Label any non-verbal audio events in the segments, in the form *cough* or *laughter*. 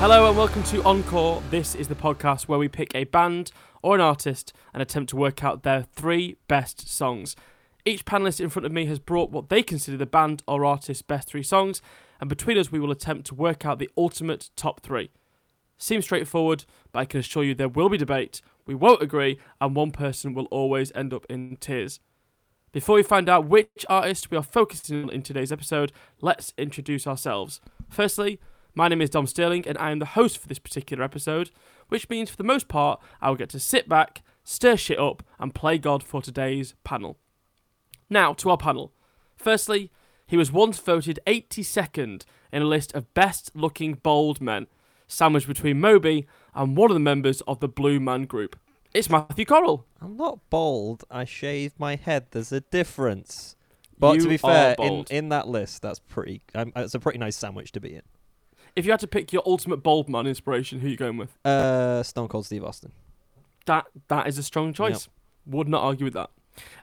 Hello and welcome to Encore. This is the podcast where we pick a band or an artist and attempt to work out their three best songs. Each panelist in front of me has brought what they consider the band or artist's best three songs, and between us, we will attempt to work out the ultimate top three. Seems straightforward, but I can assure you there will be debate, we won't agree, and one person will always end up in tears. Before we find out which artist we are focusing on in today's episode, let's introduce ourselves. Firstly, my name is Dom Sterling, and I am the host for this particular episode, which means for the most part, I will get to sit back, stir shit up, and play God for today's panel. Now, to our panel. Firstly, he was once voted 82nd in a list of best looking bald men, sandwiched between Moby and one of the members of the Blue Man Group. It's Matthew Correll. I'm not bald. I shave my head. There's a difference. But You to be fair, in, in that list, that's pretty. Um, it's a pretty nice sandwich to be in. If you had to pick your ultimate bald man inspiration, who are you going with? Uh, Stone Cold Steve Austin. That that is a strong choice. Would not argue with that.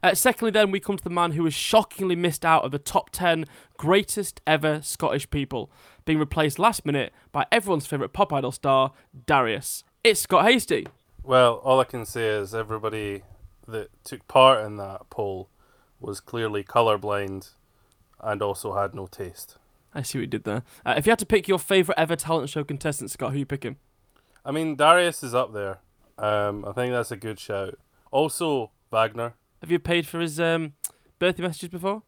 Uh, secondly, then we come to the man who was shockingly missed out of the top ten greatest ever Scottish people, being replaced last minute by everyone's favourite pop idol star Darius. It's Scott Hasty. Well, all I can say is everybody that took part in that poll was clearly colourblind and also had no taste. I see what you did there. Uh, if you had to pick your favourite ever talent show contestant, Scott, who you picking? I mean, Darius is up there. Um, I think that's a good shout. Also, Wagner. Have you paid for his um, birthday messages before?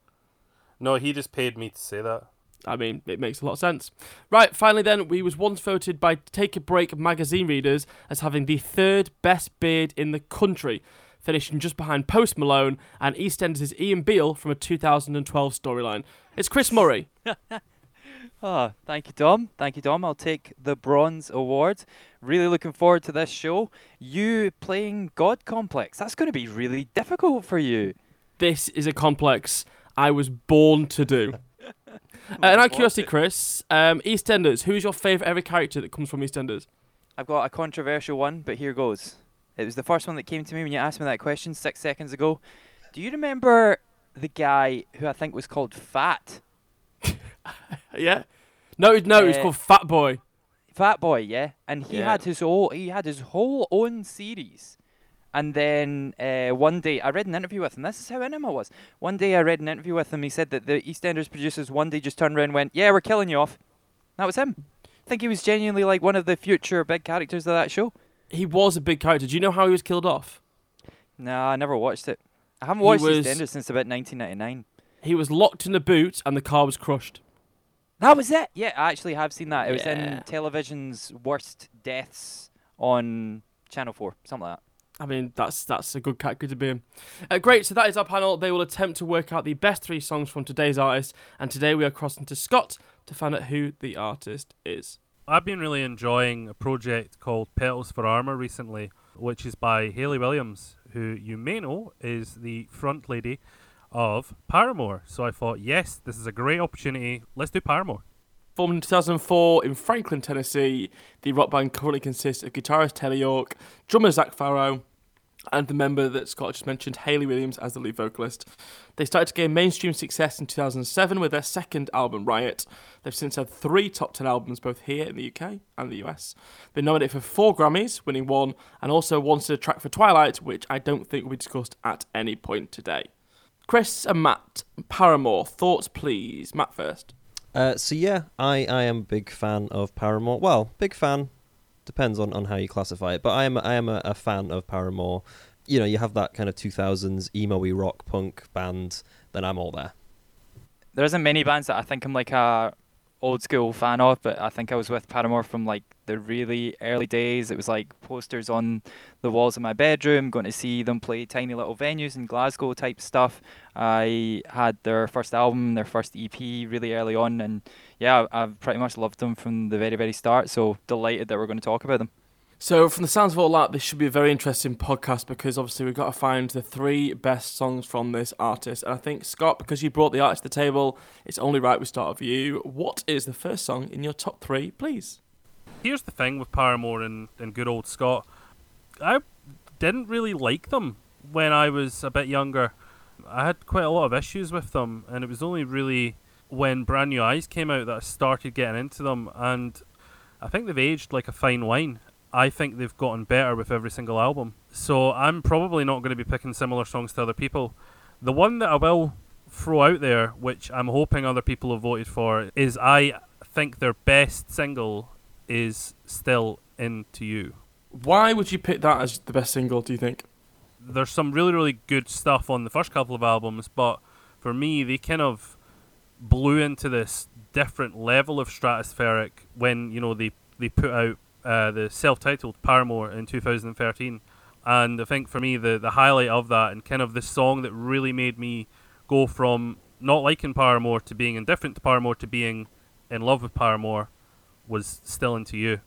No, he just paid me to say that. I mean, it makes a lot of sense. Right, finally, then, we was once voted by Take a Break magazine readers as having the third best beard in the country, finishing just behind Post Malone and EastEnders' Ian Beale from a 2012 storyline. It's Chris Murray. *laughs* Oh, thank you, Dom. Thank you, Dom. I'll take the bronze award. Really looking forward to this show. You playing God Complex. That's going to be really difficult for you. This is a complex I was born to do. and out of curiosity, Chris, um, EastEnders, who's your favourite ever character that comes from EastEnders? I've got a controversial one, but here goes. It was the first one that came to me when you asked me that question six seconds ago. Do you remember the guy who I think was called Fat? *laughs* Yeah? No, no, he's Uh, called Fat Boy. Fat Boy, yeah, and he Yeah. had his whole he had his whole own series. And then uh, one day I read an interview with him. This is how in him I was. One day I read an interview with him. He said that the EastEnders producers one day just turned around and went, "Yeah, we're killing you off." That was him. I think he was genuinely like one of the future big characters of that show. He was a big character. Do you know how he was killed off? Nah, I never watched it. I haven't He watched was- EastEnders since about 1999. He was locked in a boot and the car was crushed. That was it. Yeah, I actually have seen that. It was Yeah. in television's worst deaths on Channel Four, something like that. I mean, that's that's a good category to be in. Uh, great, so that is our panel. They will attempt to work out the best three songs from today's artist, and today we are crossing to Scott to find out who the artist is. I've been really enjoying a project called Petals for Armor recently, which is by Hayley Williams, who you may know is the front lady of Paramore. So I thought, yes, this is a great opportunity. Let's do Paramore. Formed in 2004 in Franklin, Tennessee, the rock band currently consists of guitarist Taylor York, drummer Zac Farro, and the member that Scott just mentioned, Hayley Williams, as the lead vocalist. They started to gain mainstream success in 2007 with their second album, Riot. They've since had three top 10 albums both here in the UK and the US. They've nominated for four Grammys, winning one, and also wanted a track for Twilight, which I don't think be discussed at any point today. Chris and Matt, Paramore, thoughts please. Matt first. Uh, so yeah, I, I am a big fan of Paramore. Well, big fan depends on, on how you classify it, but I am I am a, a fan of Paramore. You know, you have that kind of 2000s emo-y rock punk band, then I'm all there. There isn't many bands that I think I'm like a old school fan of, but I think I was with Paramore from like the really early days. It was like posters on the walls of my bedroom, going to see them play tiny little venues in Glasgow type stuff. I had their first album, their first EP really early on, and yeah, I've pretty much loved them from the very, very start. So delighted that we're going to talk about them. So, from the sounds of all that, this should be a very interesting podcast because obviously we've got to find the three best songs from this artist. And I think, Scott, because you brought the artist to the table, it's only right we start with you. What is the first song in your top three, please? Here's the thing with Paramore and, and good old Scott. I didn't really like them when I was a bit younger. I had quite a lot of issues with them, and it was only really when Brand New Eyes came out that I started getting into them. And I think they've aged like a fine wine. I think they've gotten better with every single album. So I'm probably not going to be picking similar songs to other people. The one that I will throw out there, which I'm hoping other people have voted for, is I think their best single is Still Into You. Why would you pick that as the best single? Do you think? There's some really, really good stuff on the first couple of albums, but for me, they kind of blew into this different level of stratospheric when you know they they put out uh, the self-titled Paramore in 2013, and I think for me the the highlight of that and kind of the song that really made me go from not liking Paramore to being indifferent to Paramore to being in love with Paramore was Still Into You.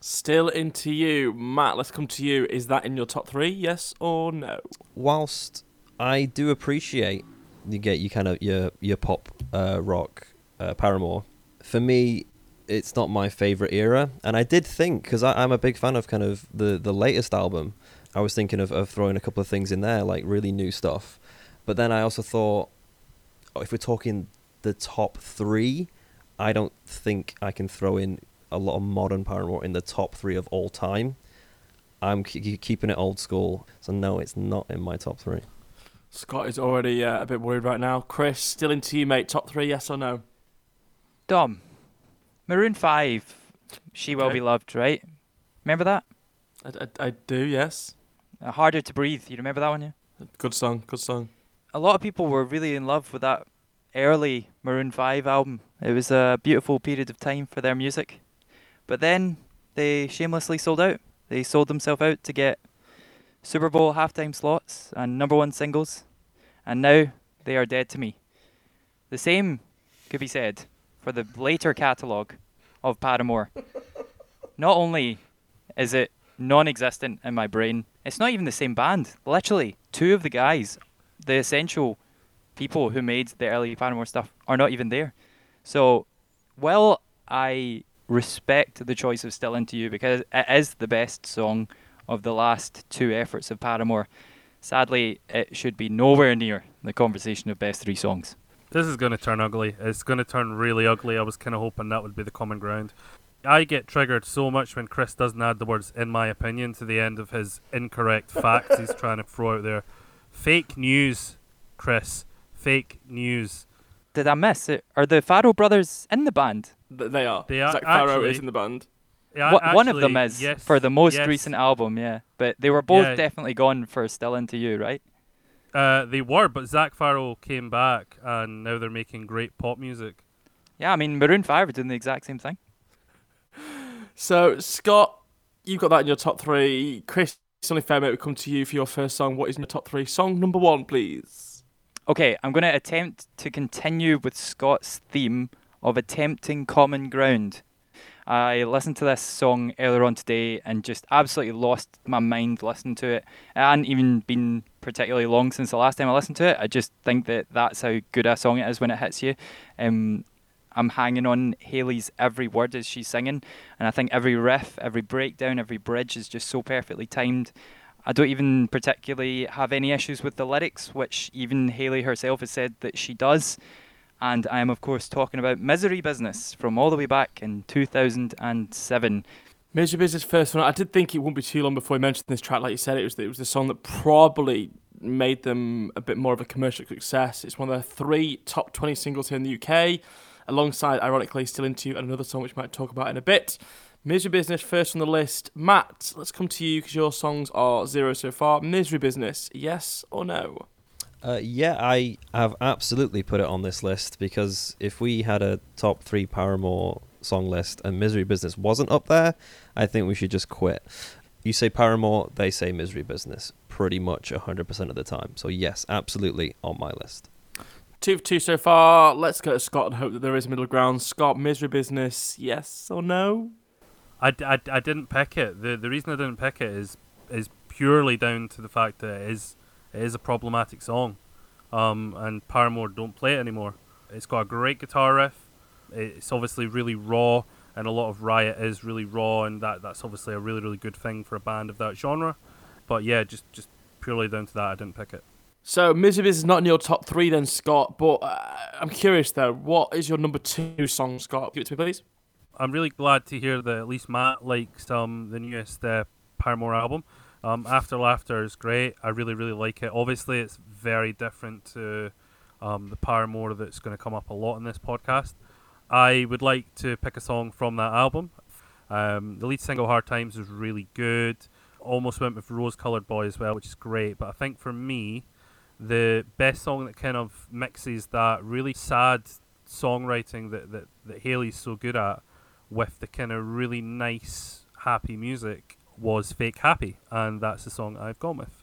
Still into you, Matt. Let's come to you. Is that in your top three? Yes or no? Whilst I do appreciate you get you kind of your your pop uh, rock uh, Paramore, for me it's not my favorite era. And I did think because I'm a big fan of kind of the the latest album. I was thinking of, of throwing a couple of things in there, like really new stuff. But then I also thought, oh, if we're talking the top three, I don't think I can throw in a lot of modern Paramore in the top three of all time. I'm k- keeping it old school, so no, it's not in my top three. Scott is already uh, a bit worried right now. Chris, still into you, mate. Top three, yes or no? Dom, Maroon Five, "She Will Okay. Be Loved," right? Remember that? I, I, I do, yes. Uh, Harder to Breathe. You remember that one? Yeah. Good song, good song. A lot of people were really in love with that early Maroon Five album. It was a beautiful period of time for their music, but then they shamelessly sold out. They sold themselves out to get Super Bowl halftime slots and number one singles, and now they are dead to me. The same could be said for the later catalogue of Paramore. *laughs* Not only is it non existent in my brain, it's not even the same band. Literally, two of the guys, the essential people who made the early Paramore stuff, are not even there. So, while I respect the choice of Still Into You because it is the best song of the last two efforts of Paramore, sadly, it should be nowhere near the conversation of best three songs. This is going to turn ugly. It's going to turn really ugly. I was kind of hoping that would be the common ground. I get triggered so much when Chris doesn't add the words "in my opinion" to the end of his incorrect *laughs* facts he's trying to throw out there. Fake news, Chris. Fake news. Did I miss it? Are the Farrell brothers in the band? Th- they are. They are Zac Farro is in the band. Yeah, Wha- one of them is yes, for the most yes. recent album, yeah. But they were both Yeah. definitely gone for Still Into You, right? Uh, they were, but Zach Farrell came back, and now they're making great pop music. Yeah, I mean Maroon Five are doing the exact same thing. *laughs* So, Scott, you've got that in your top three. Chris, it's only fair, mate, we come to you for your first song. What is in your top three? Song number one, please. Okay, I'm going to attempt to continue with Scott's theme of attempting common ground. I listened to this song earlier on today and just absolutely lost my mind listening to it. It hadn't even been particularly long since the last time I listened to it. I just think that that's how good a song it is when it hits you. Um, I'm hanging on Hayley's every word as she's singing, and I think every riff, every breakdown, every bridge is just so perfectly timed. I don't even particularly have any issues with the lyrics, which even Hayley herself has said that she does. And I am, of course, talking about Misery Business from all the way back in 2007. Misery Business first one. I did think it wouldn't be too long before we mentioned this track. Like you said, it was it was the song that probably made them a bit more of a commercial success. It's one of their three top 20 singles here in the UK, alongside, ironically, Still Into You and another song which we might talk about in a bit. Misery Business first on the list. Matt, let's come to you because your songs are zero so far. Misery Business, yes or no? Uh, yeah, I have absolutely put it on this list because if we had a top three Paramore song list and Misery Business wasn't up there, I think we should just quit. You say Paramore, they say Misery Business pretty much 100% of the time. So, yes, absolutely on my list. Two for two so far. Let's go to Scott and hope that there is middle ground. Scott, Misery Business, yes or no? I I didn't pick it. The the reason I didn't pick it is is purely down to the fact that it is it is a problematic song, um, and Paramore don't play it anymore. It's got a great guitar riff. It's obviously really raw, and a lot of Riot is really raw, and that that's obviously a really really good thing for a band of that genre. But yeah, just just purely down to that, I didn't pick it. So Misery is not in your top three then, Scott. But uh, I'm curious though, what is your number two song, Scott? Give it to me, please. I'm really glad to hear that at least Matt likes um, the newest uh, Paramore album. Um, After Laughter is great. I really, really like it. Obviously, it's very different to um, the Paramore that's going to come up a lot in this podcast. I would like to pick a song from that album. Um, the lead single, Hard Times, is really good. Almost went with Rose Colored Boy as well, which is great. But I think for me, the best song that kind of mixes that really sad songwriting that, that, that Hayley's so good at with the kind of really nice, happy music was Fake Happy. And that's the song I've gone with.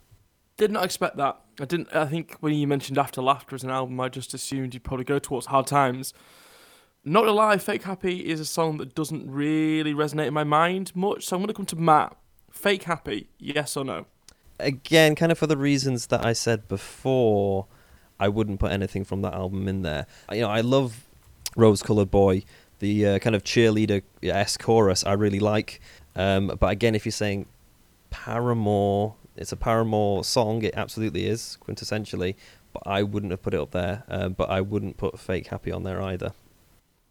Did not expect that. I didn't. I think when you mentioned After Laughter as an album, I just assumed you'd probably go towards Hard Times. Not gonna lie, Fake Happy is a song that doesn't really resonate in my mind much. So I'm gonna come to Matt. Fake Happy, yes or no? Again, kind of for the reasons that I said before, I wouldn't put anything from that album in there. You know, I love Rose Colored Boy, the uh, kind of cheerleader s chorus. I really like. Um, but again, if you're saying Paramore, it's a Paramore song. It absolutely is quintessentially. But I wouldn't have put it up there. Uh, but I wouldn't put Fake Happy on there either.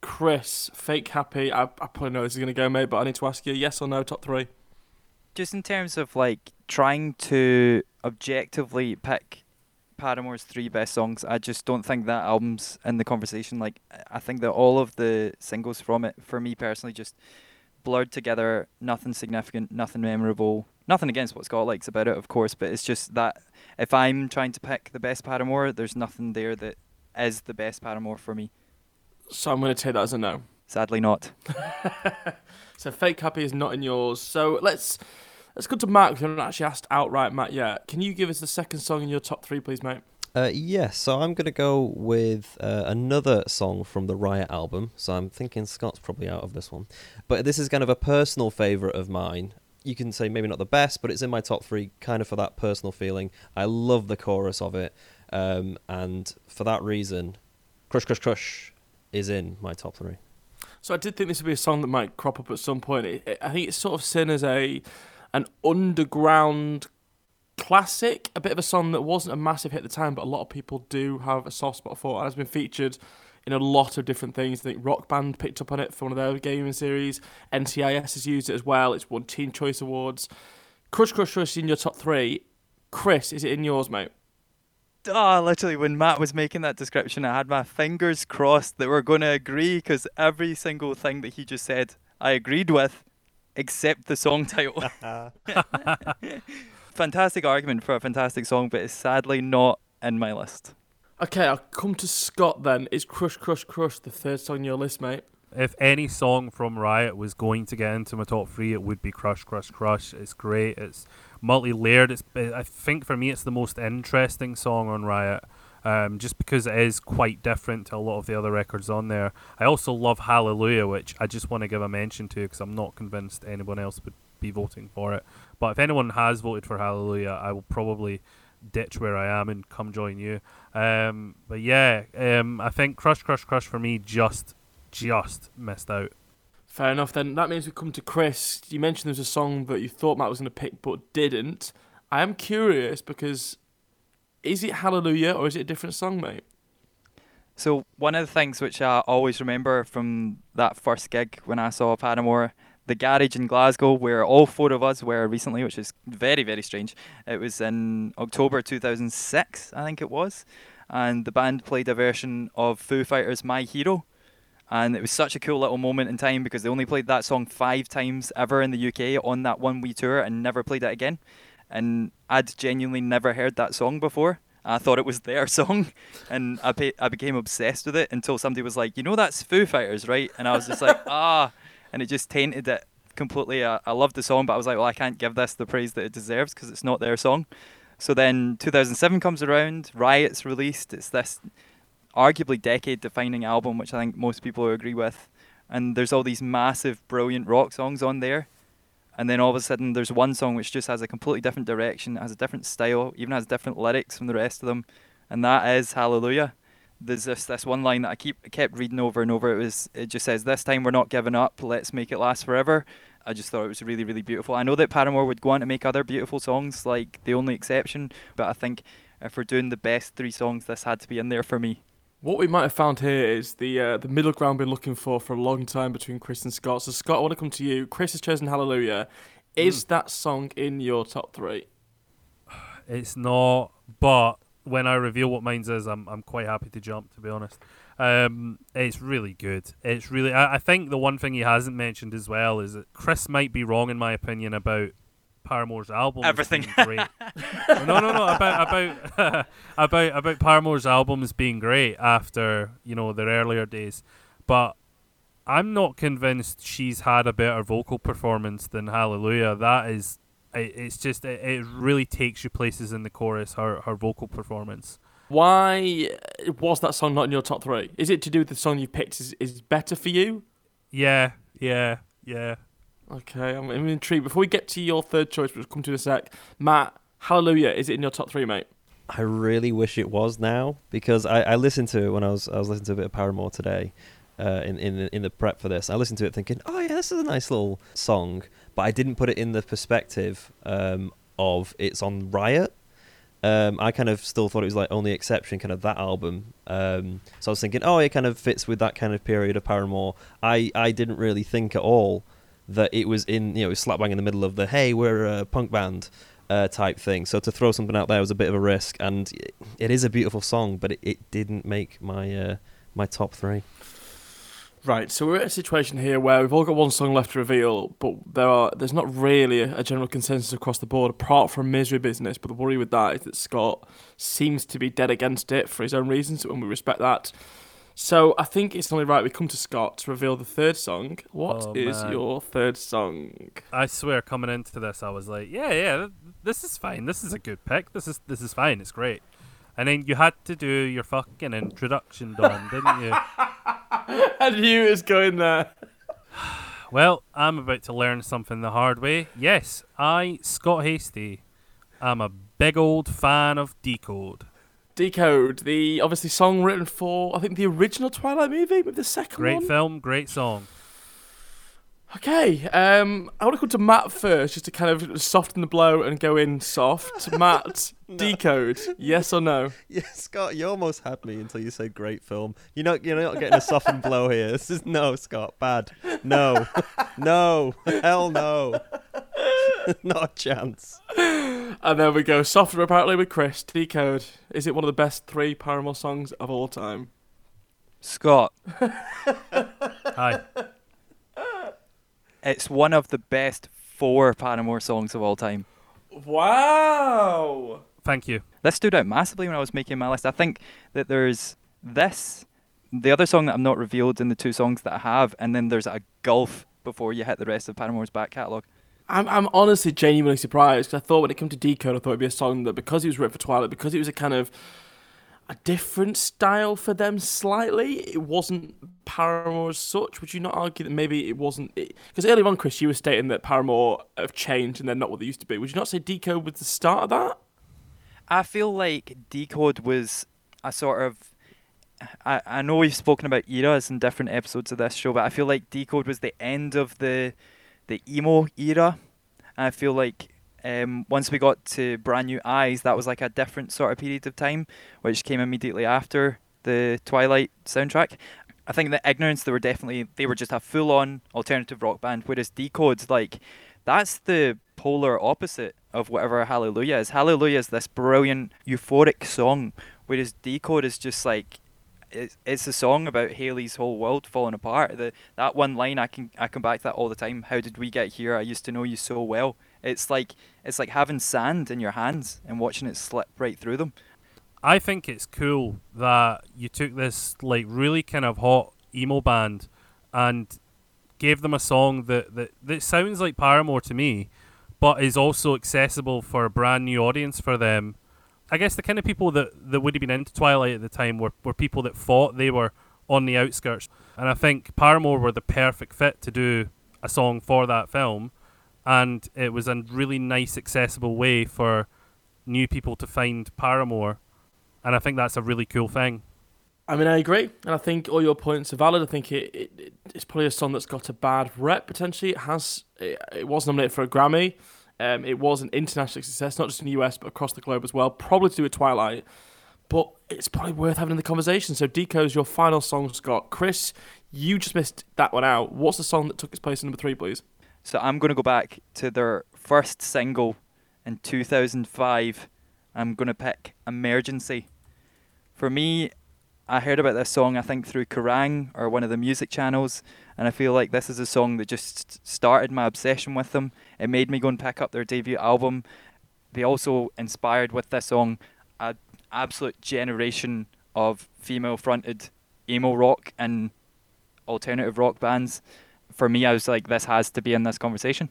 Chris, Fake Happy. I, I probably know this is gonna go, mate, but I need to ask you: yes or no? Top three. Just in terms of like trying to objectively pick Paramore's three best songs, I just don't think that album's in the conversation. Like, I think that all of the singles from it, for me personally, just blurred together. Nothing significant, nothing memorable. Nothing against what Scott likes about it, of course, but it's just that if I'm trying to pick the best Paramore, there's nothing there that is the best Paramore for me. So I'm gonna take that as a no. Sadly, not. *laughs* *laughs* so Fake Happy is not in yours. So let's let's go to Matt. because We haven't actually asked outright Matt yet. Can you give us the second song in your top three, please, mate? Uh, yes, so I'm going to go with uh, another song from the Riot album. So I'm thinking Scott's probably out of this one. But this is kind of a personal favourite of mine. You can say maybe not the best, but it's in my top three, kind of for that personal feeling. I love the chorus of it. Um, and for that reason, Crush, Crush, Crush is in my top three. So I did think this would be a song that might crop up at some point. I think it's sort of seen as a an underground classic, a bit of a song that wasn't a massive hit at the time, but a lot of people do have a soft spot for, it and has been featured in a lot of different things. I think Rock Band picked up on it for one of their gaming series. NCIS has used it as well. It's won Teen Choice Awards. Crush Crush Crush in your top three. Chris, is it in yours, mate? Ah, literally, when Matt was making that description, I had my fingers crossed that we're going to agree because every single thing that he just said, I agreed with, except the song title. *laughs* *laughs* *laughs* fantastic argument for a fantastic song, but it's sadly not in my list. Okay, I'll come to Scott then. Is Crush Crush Crush the third song on your list, mate? If any song from Riot was going to get into my top three, it would be Crush, Crush, Crush. It's great. It's multi-layered. It's I think for me, it's the most interesting song on Riot, um, just because it is quite different to a lot of the other records on there. I also love Hallelujah, which I just want to give a mention to because I'm not convinced anyone else would be voting for it. But if anyone has voted for Hallelujah, I will probably ditch where I am and come join you. Um, but yeah, um, I think Crush, Crush, Crush for me just just missed out. Fair enough. Then that means we come to Chris. You mentioned there's a song that you thought Matt was going to pick but didn't. I am curious because is it Hallelujah or is it a different song, mate? So one of the things which I always remember from that first gig when I saw Paramore, the garage in Glasgow, where all four of us were recently, which is very very strange. It was in October 2006, I think it was, and the band played a version of Foo Fighters' "My Hero." and it was such a cool little moment in time because they only played that song five times ever in the UK on that one wee tour and never played it again. And I'd genuinely never heard that song before. I thought it was their *laughs* song, and I pay, I became obsessed with it until somebody was like, "You know that's Foo Fighters, right?" And I was just like, *laughs* "Ah," and it just tainted it completely. I, I loved the song, but I was like, "Well, I can't give this the praise that it deserves because it's not their song." So then 2007 comes around, Riot's released. It's this arguably decade defining album, which I think most people agree with. And there's all these massive, brilliant rock songs on there. And then all of a sudden, there's one song which just has a completely different direction, has a different style, even has different lyrics from the rest of them. And that is Hallelujah. There's this, this one line that I keep kept reading over and over. It was it just says, "This time we're not giving up. Let's make it last forever." I just thought it was really, really beautiful. I know that Paramore would go on to make other beautiful songs, like The Only Exception, but I think if we're doing the best three songs, this had to be in there for me. What we might have found here is the uh, the middle ground we've been looking for for a long time between Chris and Scott. So Scott, I want to come to you. Chris has chosen Hallelujah. Is that song in your top three? It's not, but when I reveal what mine's is, I'm I'm quite happy to jump. To be honest, um, it's really good. It's really. I, I think the one thing he hasn't mentioned as well is that Chris might be wrong in my opinion about Paramore's album. Everything. great. *laughs* no, no, no. About about *laughs* about about Paramore's albums being great after you know their earlier days, but I'm not convinced she's had a better vocal performance than Hallelujah. That is, it, it's just it, it really takes you places in the chorus. Her her vocal performance. Why was that song not in your top three? Is it to do with the song you picked is, is better for you? Yeah, yeah, yeah. Okay, I'm, I'm intrigued. Before we get to your third choice, which we'll come to in a sec, Matt, Hallelujah, is it in your top three, mate? I really wish it was now because I, I listened to it when I was I was listening to a bit of Paramore today, uh, in in the, in the prep for this. I listened to it thinking, oh yeah, this is a nice little song, but I didn't put it in the perspective um, of it's on Riot. Um, I kind of still thought it was like only exception, kind of that album. Um, so I was thinking, oh, it kind of fits with that kind of period of Paramore. I, I didn't really think at all that it was in you know slap bang in the middle of the hey we're a punk band uh, type thing. So to throw something out there was a bit of a risk, and it, is a beautiful song, but it, it didn't make my uh, my top three. Right, so we're at a situation here where we've all got one song left to reveal, but there are there's not really a, a general consensus across the board apart from Misery Business. But the worry with that is that Scott seems to be dead against it for his own reasons, and we respect that. So I think it's only right we come to Scott to reveal the third song. What Oh, is man. your third song? I swear, coming into this, I was like, yeah, yeah, this is fine. This is a good pick. This is this is fine. It's great. And then you had to do your fucking introduction, Dom, didn't you? I knew it was going there. *sighs* Well, I'm about to learn something the hard way. Yes, I, Scott Hasty, am a big old fan of Decode. Decode, the obviously song written for I think the original Twilight movie, with the second Great one. film, great song. Okay, um, I want to come to Matt first, just to kind of soften the blow and go in soft. *laughs* Matt, Decode, yes or no? Yeah, Scott, you almost had me until you said great film. You're not you're not getting a softened blow here. This is no, Scott, bad. No, no, hell no, *laughs* not a chance. And then we go softer apparently with Chris. Decode, is it one of the best three Paramore songs of all time? Scott, *laughs* Hi. It's one of the best four Paramore songs of all time. Wow. Thank you. This stood out massively when I was making my list. I think that there's this, the other song that I'm not revealed in the two songs that I have, and then there's a gulf before you hit the rest of Paramore's back catalogue. I'm, I'm honestly genuinely surprised 'cause I thought when it came to Decode, I thought it'd be a song that because it was written for Twilight, because it was a kind of a different style for them slightly, it wasn't Paramore as such. Would you not argue that maybe it wasn't? Because earlier on, Chris, you were stating that Paramore have changed and they're not what they used to be. Would you not say Decode was the start of that? I feel like Decode was a sort of. I, I know we've spoken about eras in different episodes of this show, but I feel like Decode was the end of the the emo era. And I feel like um, once we got to Brand New Eyes, that was like a different sort of period of time, which came immediately after the Twilight soundtrack. I think that Ignorance, they were definitely they were just a full on alternative rock band, whereas Decode, like that's the polar opposite of whatever Hallelujah is. Hallelujah is this brilliant euphoric song, whereas Decode is just like it's, it's a song about Hayley's whole world falling apart. The that one line I can I come back to that all the time. How did we get here? I used to know you so well. It's like it's like having sand in your hands and watching it slip right through them. I think it's cool that you took this like really kind of hot emo band and gave them a song that, that, that sounds like Paramore to me, but is also accessible for a brand new audience for them. I guess the kind of people that, that would have been into Twilight at the time were, were people that thought they were on the outskirts. And I think Paramore were the perfect fit to do a song for that film. And it was a really nice, accessible way for new people to find Paramore and I think that's a really cool thing. I mean, I agree, and I think all your points are valid. I think it, it it's probably a song that's got a bad rep potentially. It has it, it was nominated for a Grammy. Um, it was an international success, not just in the US but across the globe as well. Probably to do with Twilight, but it's probably worth having in the conversation. So Decode's your final song, Scott. Chris, you just missed that one out. What's the song that took its place in number three, please? So I'm going to go back to their first single in 2005. I'm going to pick Emergency. For me, I heard about this song, I think, through Kerrang or one of the music channels, and I feel like this is a song that just started my obsession with them. It made me go and pick up their debut album. They also inspired with this song an absolute generation of female fronted emo rock and alternative rock bands. For me, I was like, this has to be in this conversation.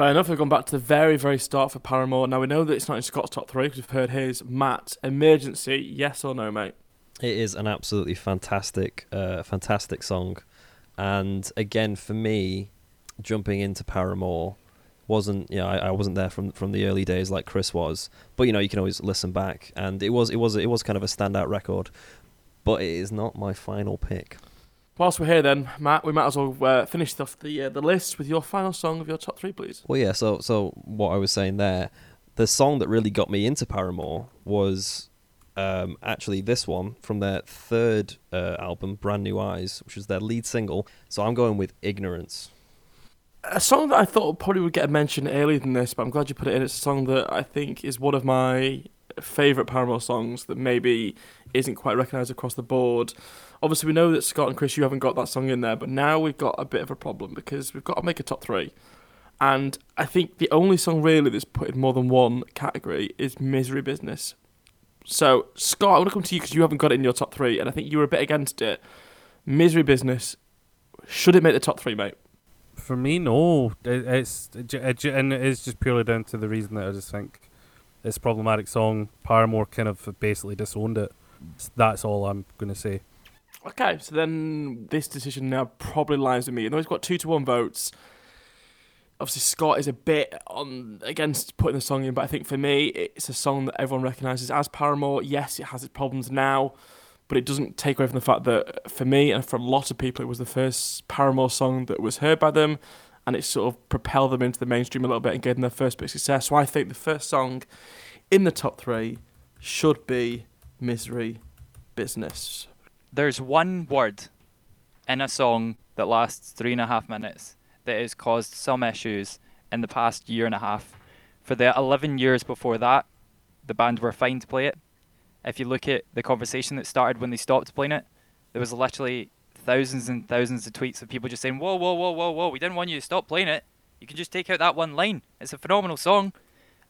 Fair enough. We've gone back to the very, very start for Paramore. Now we know that it's not in Scott's top three because we've heard his. Matt, Emergency, yes or no, mate? It is an absolutely fantastic, uh, fantastic song, and again for me, jumping into Paramore wasn't you know I, I wasn't there from from the early days like Chris was, but you know you can always listen back, and it was it was it was kind of a standout record, but it is not my final pick. Whilst we're here, then Matt, we might as well uh, finish off the uh, the list with your final song of your top three, please. Well, yeah. So so what I was saying there, the song that really got me into Paramore was um, actually this one from their third uh, album, Brand New Eyes, which was their lead single. So I'm going with Ignorance. A song that I thought probably would get a mention earlier than this, but I'm glad you put it in. It's a song that I think is one of my favourite Paramore songs that maybe isn't quite recognised across the board. Obviously, we know that Scott and Chris, you haven't got that song in there, but now we've got a bit of a problem because we've got to make a top three. And I think the only song really that's put in more than one category is Misery Business. So, Scott, I want to come to you because you haven't got it in your top three, and I think you were a bit against it. Misery Business, should it make the top three, mate? For me, no. It, it's it, it, and it is just purely down to the reason that I just think it's a problematic song. Paramore kind of basically disowned it. That's all I'm going to say. Okay, so then this decision now probably lies with me. And though he's got two to one votes, obviously Scott is a bit on against putting the song in, but I think for me it's a song that everyone recognises as Paramore. Yes, it has its problems now, but it doesn't take away from the fact that for me and for a lot of people it was the first Paramore song that was heard by them, and it sort of propelled them into the mainstream a little bit and gave them their first bit of success. So I think the first song in the top three should be Misery Business. There's one word in a song that lasts three and a half minutes that has caused some issues in the past year and a half. For the 11 years before that, the band were fine to play it. If you look at the conversation that started when they stopped playing it, there was literally thousands and thousands of tweets of people just saying, Whoa, whoa, whoa, whoa, whoa, we didn't want you to stop playing it. You can just take out that one line. It's a phenomenal song.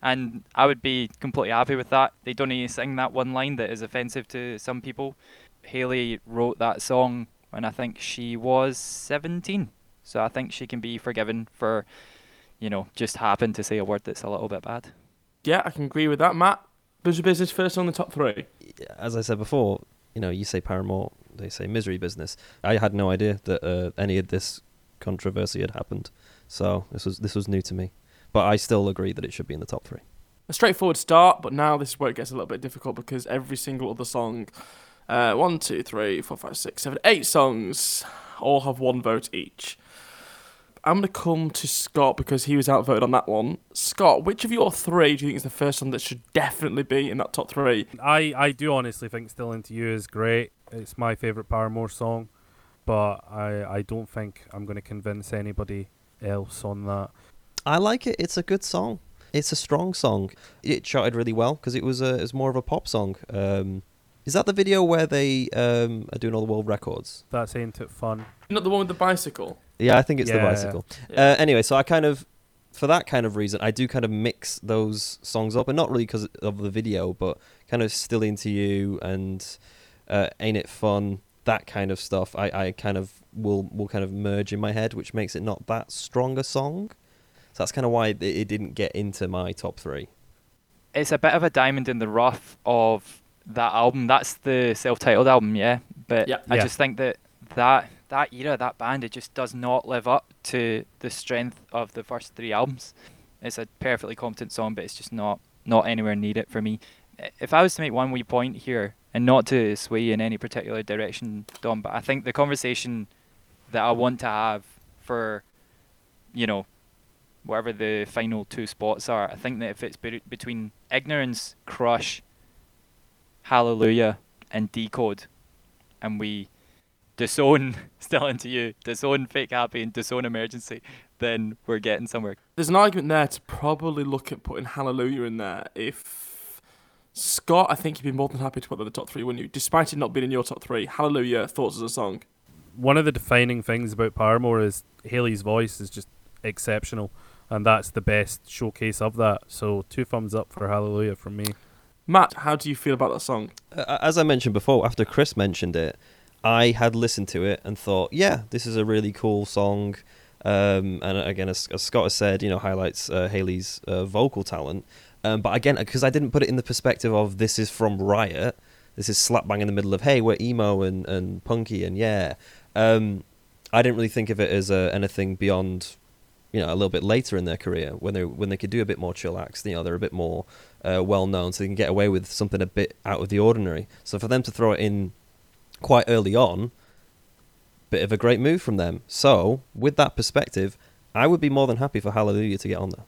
And I would be completely happy with that. They don't need to sing that one line that is offensive to some people. Hayley wrote that song when I think she was 17. So I think she can be forgiven for, you know, just happen to say a word that's a little bit bad. Yeah, I can agree with that. Matt, Misery Business first on the top three. As I said before, you know, you say Paramore, they say Misery Business. I had no idea that uh, any of this controversy had happened, so this was this was new to me. But I still agree that it should be in the top three. A straightforward start, but now this is where it gets a little bit difficult because every single other song, uh, one, two, three, four, five, six, seven, eight songs, all have one vote each. I'm going to come to Scott because he was outvoted on that one. Scott, which of your three do you think is the first one that should definitely be in that top three? I, I do honestly think Still Into You is great. It's my favourite Paramore song, but I, I don't think I'm going to convince anybody else on that. I like it. It's a good song. It's a strong song. It charted really well because it was a it's more of a pop song. Um, is that the video where they um, are doing all the world records? That's Ain't It Fun. Not the one with the bicycle. Yeah, I think it's the Yeah. bicycle. Uh, anyway, so I kind of, for that kind of reason, I do kind of mix those songs up, and not really because of the video, but kind of still into you and uh, ain't it fun, that kind of stuff. I, I kind of will will kind of merge in my head, which makes it not that strong a song. So that's kind of why it, it didn't get into my top three. It's a bit of a diamond in the rough of that album. That's the self-titled album, yeah. But Yeah. I Yeah. just think that that that era, that band, it just does not live up to the strength of the first three albums. It's a perfectly competent song, but it's just not not anywhere near it for me. If I was to make one wee point here, and not to sway in any particular direction, Dom, but I think the conversation that I want to have for, you know, whatever the final two spots are, I think that if it's be- between Ignorance, Crush, Hallelujah, and Decode, and we disown *laughs* Still Into You, disown Fake Happy, and disown Emergency, then we're getting somewhere. There's an argument there to probably look at putting Hallelujah in there. If Scott, I think you'd be more than happy to put that in the top three, wouldn't you? Despite it not being in your top three, Hallelujah, thoughts as a song. One of the defining things about Paramore is Hayley's voice is just exceptional, and that's the best showcase of that. So two thumbs up for Hallelujah from me. Matt, how do you feel about that song? Uh, as I mentioned before, after Chris mentioned it, I had listened to it and thought, yeah, this is a really cool song. Um, and again, as, as, Scott has said, you know, highlights uh, Hayley's uh, vocal talent. Um, but again, because I didn't put it in the perspective of this is from Riot, this is slap bang in the middle of hey, we're emo and, and punky and yeah. Um, I didn't really think of it as uh, anything beyond, you know, a little bit later in their career when they when they could do a bit more chill acts. You know, they're a bit more uh, well known, so they can get away with something a bit out of the ordinary. So for them to throw it in quite early on, bit of a great move from them. So with that perspective, I would be more than happy for Hallelujah to get on there.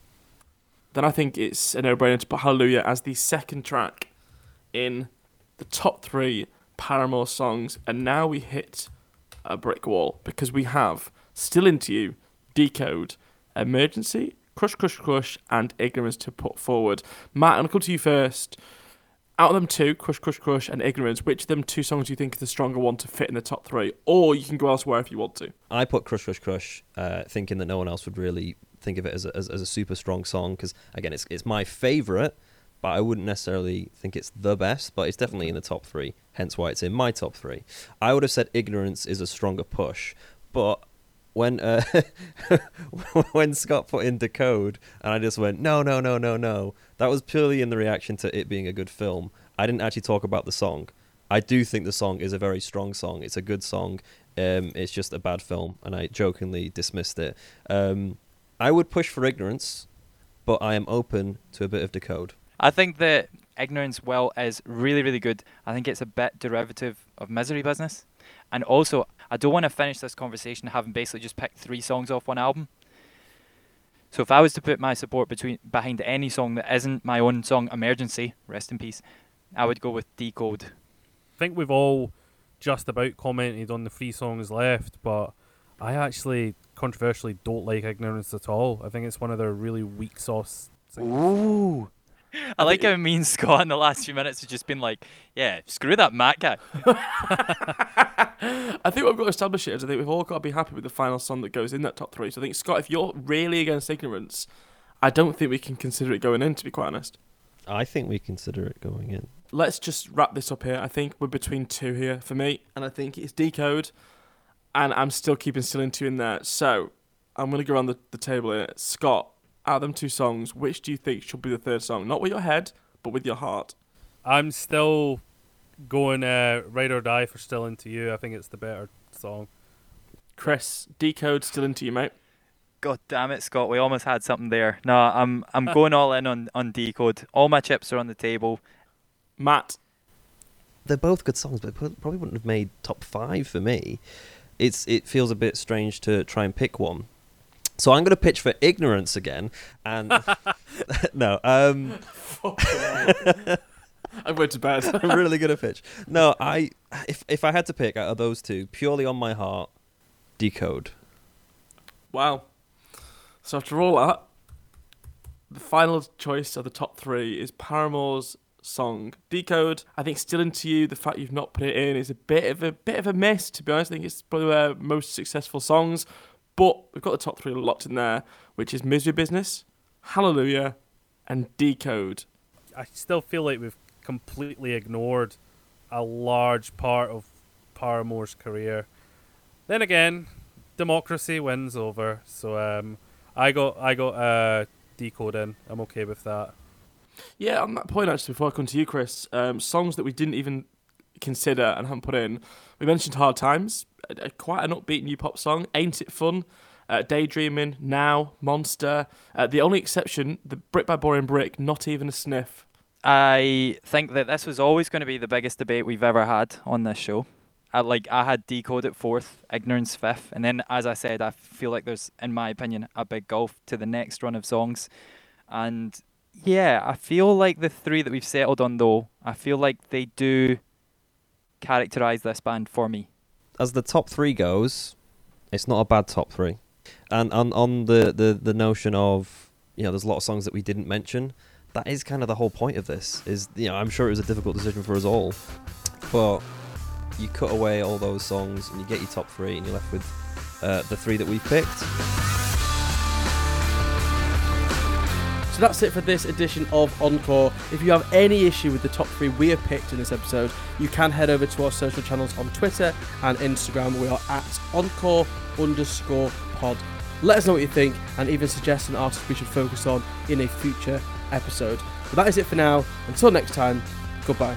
Then I think it's a no-brainer to put Hallelujah as the second track in the top three Paramore songs, and now we hit a brick wall because we have Still Into You, Decode, Emergency, Crush, Crush, Crush, and Ignorance to put forward. Matt, I'm going to come to you first. Out of them two, Crush, Crush, Crush, and Ignorance, which of them two songs do you think is the stronger one to fit in the top three? Or you can go elsewhere if you want to. I put Crush, Crush, Crush, uh, thinking that no one else would really think of it as a, as, as a super strong song because, again, it's, it's my favourite, but I wouldn't necessarily think it's the best, but it's definitely in the top three, hence why it's in my top three. I would have said Ignorance is a stronger push, but when uh, *laughs* when Scott put in Decode, and I just went no, no, no, no, no. That was purely in the reaction to it being a good film. I didn't actually talk about the song. I do think the song is a very strong song. It's a good song. Um, it's just a bad film, and I jokingly dismissed it. Um, I would push for Ignorance, but I am open to a bit of Decode. I think that Ignorance Well is really, really good. I think it's a bit derivative of Misery Business. And also, I don't want to finish this conversation having basically just picked three songs off one album. So if I was to put my support between behind any song that isn't my own song, Emergency, rest in peace, I would go with Decode. I think we've all just about commented on the three songs left, but I actually controversially don't like Ignorance at all. I think it's one of their really weak sauce. Ooh. *laughs* I like how me and Scott in the last few minutes have just been like, yeah, screw that Matt guy. *laughs* I think what we've got to establish here is I think we've all got to be happy with the final song that goes in that top three. So I think, Scott, if you're really against ignorance, I don't think we can consider it going in, to be quite honest. I think we consider it going in. Let's just wrap this up here. I think we're between two here for me, and I think it's Decode, and I'm still keeping Still Into in there. So I'm going to go around the, the table here. Scott, out of them two songs, which do you think should be the third song? Not with your head, but with your heart. I'm still going uh, Ride or Die for Still Into You. I think it's the better song. Chris, Decode, Still Into You, mate. God damn it, Scott! We almost had something there. No, I'm I'm *laughs* going all in on on Decode. All my chips are on the table. Matt, they're both good songs, but probably wouldn't have made top five for me. It's it feels a bit strange to try and pick one. So I'm going to pitch for ignorance again, and *laughs* *laughs* no, um, *laughs* I'm going to bed. I'm really going to pitch. No, I if if I had to pick out of those two, purely on my heart, decode. Wow. So after all that, the final choice of the top three is Paramore's song Decode. I think Still Into You, the fact you've not put it in is a bit of a bit of a miss, to be honest. I think it's probably their most successful songs. But we've got the top three locked in there, which is Misery Business, Hallelujah, and Decode. I still feel like we've completely ignored a large part of Paramore's career. Then again, democracy wins over. So um, I got I got uh, decode in. I'm okay with that. Yeah, on that point actually, before I come to you, Chris, um, songs that we didn't even consider and haven't put in. We mentioned Hard Times, a, a quite an upbeat new pop song. Ain't It Fun? Uh, Daydreaming, Now, Monster. Uh, the only exception, the Brick by Boring Brick, not even a sniff. I think that this was always going to be the biggest debate we've ever had on this show. I, like I had decode at fourth, ignorance fifth, and then as I said, I feel like there's, in my opinion, a big gulf to the next run of songs, and Yeah, I feel like the three that we've settled on, though, I feel like they do characterize this band for me. As the top three goes, it's not a bad top three. And on on the, the, the notion of you know, there's a lot of songs that we didn't mention. That is kind of the whole point of this. Is you know, I'm sure it was a difficult decision for us all, but you cut away all those songs and you get your top three, and you're left with uh, the three that we picked. That's it for this edition of Encore. If you have any issue with the top three we have picked in this episode, you can head over to our social channels on Twitter and Instagram. We are at Encore underscore pod. Let us know what you think and even suggest an artist we should focus on in a future episode. But that is it for now. Until next time, goodbye.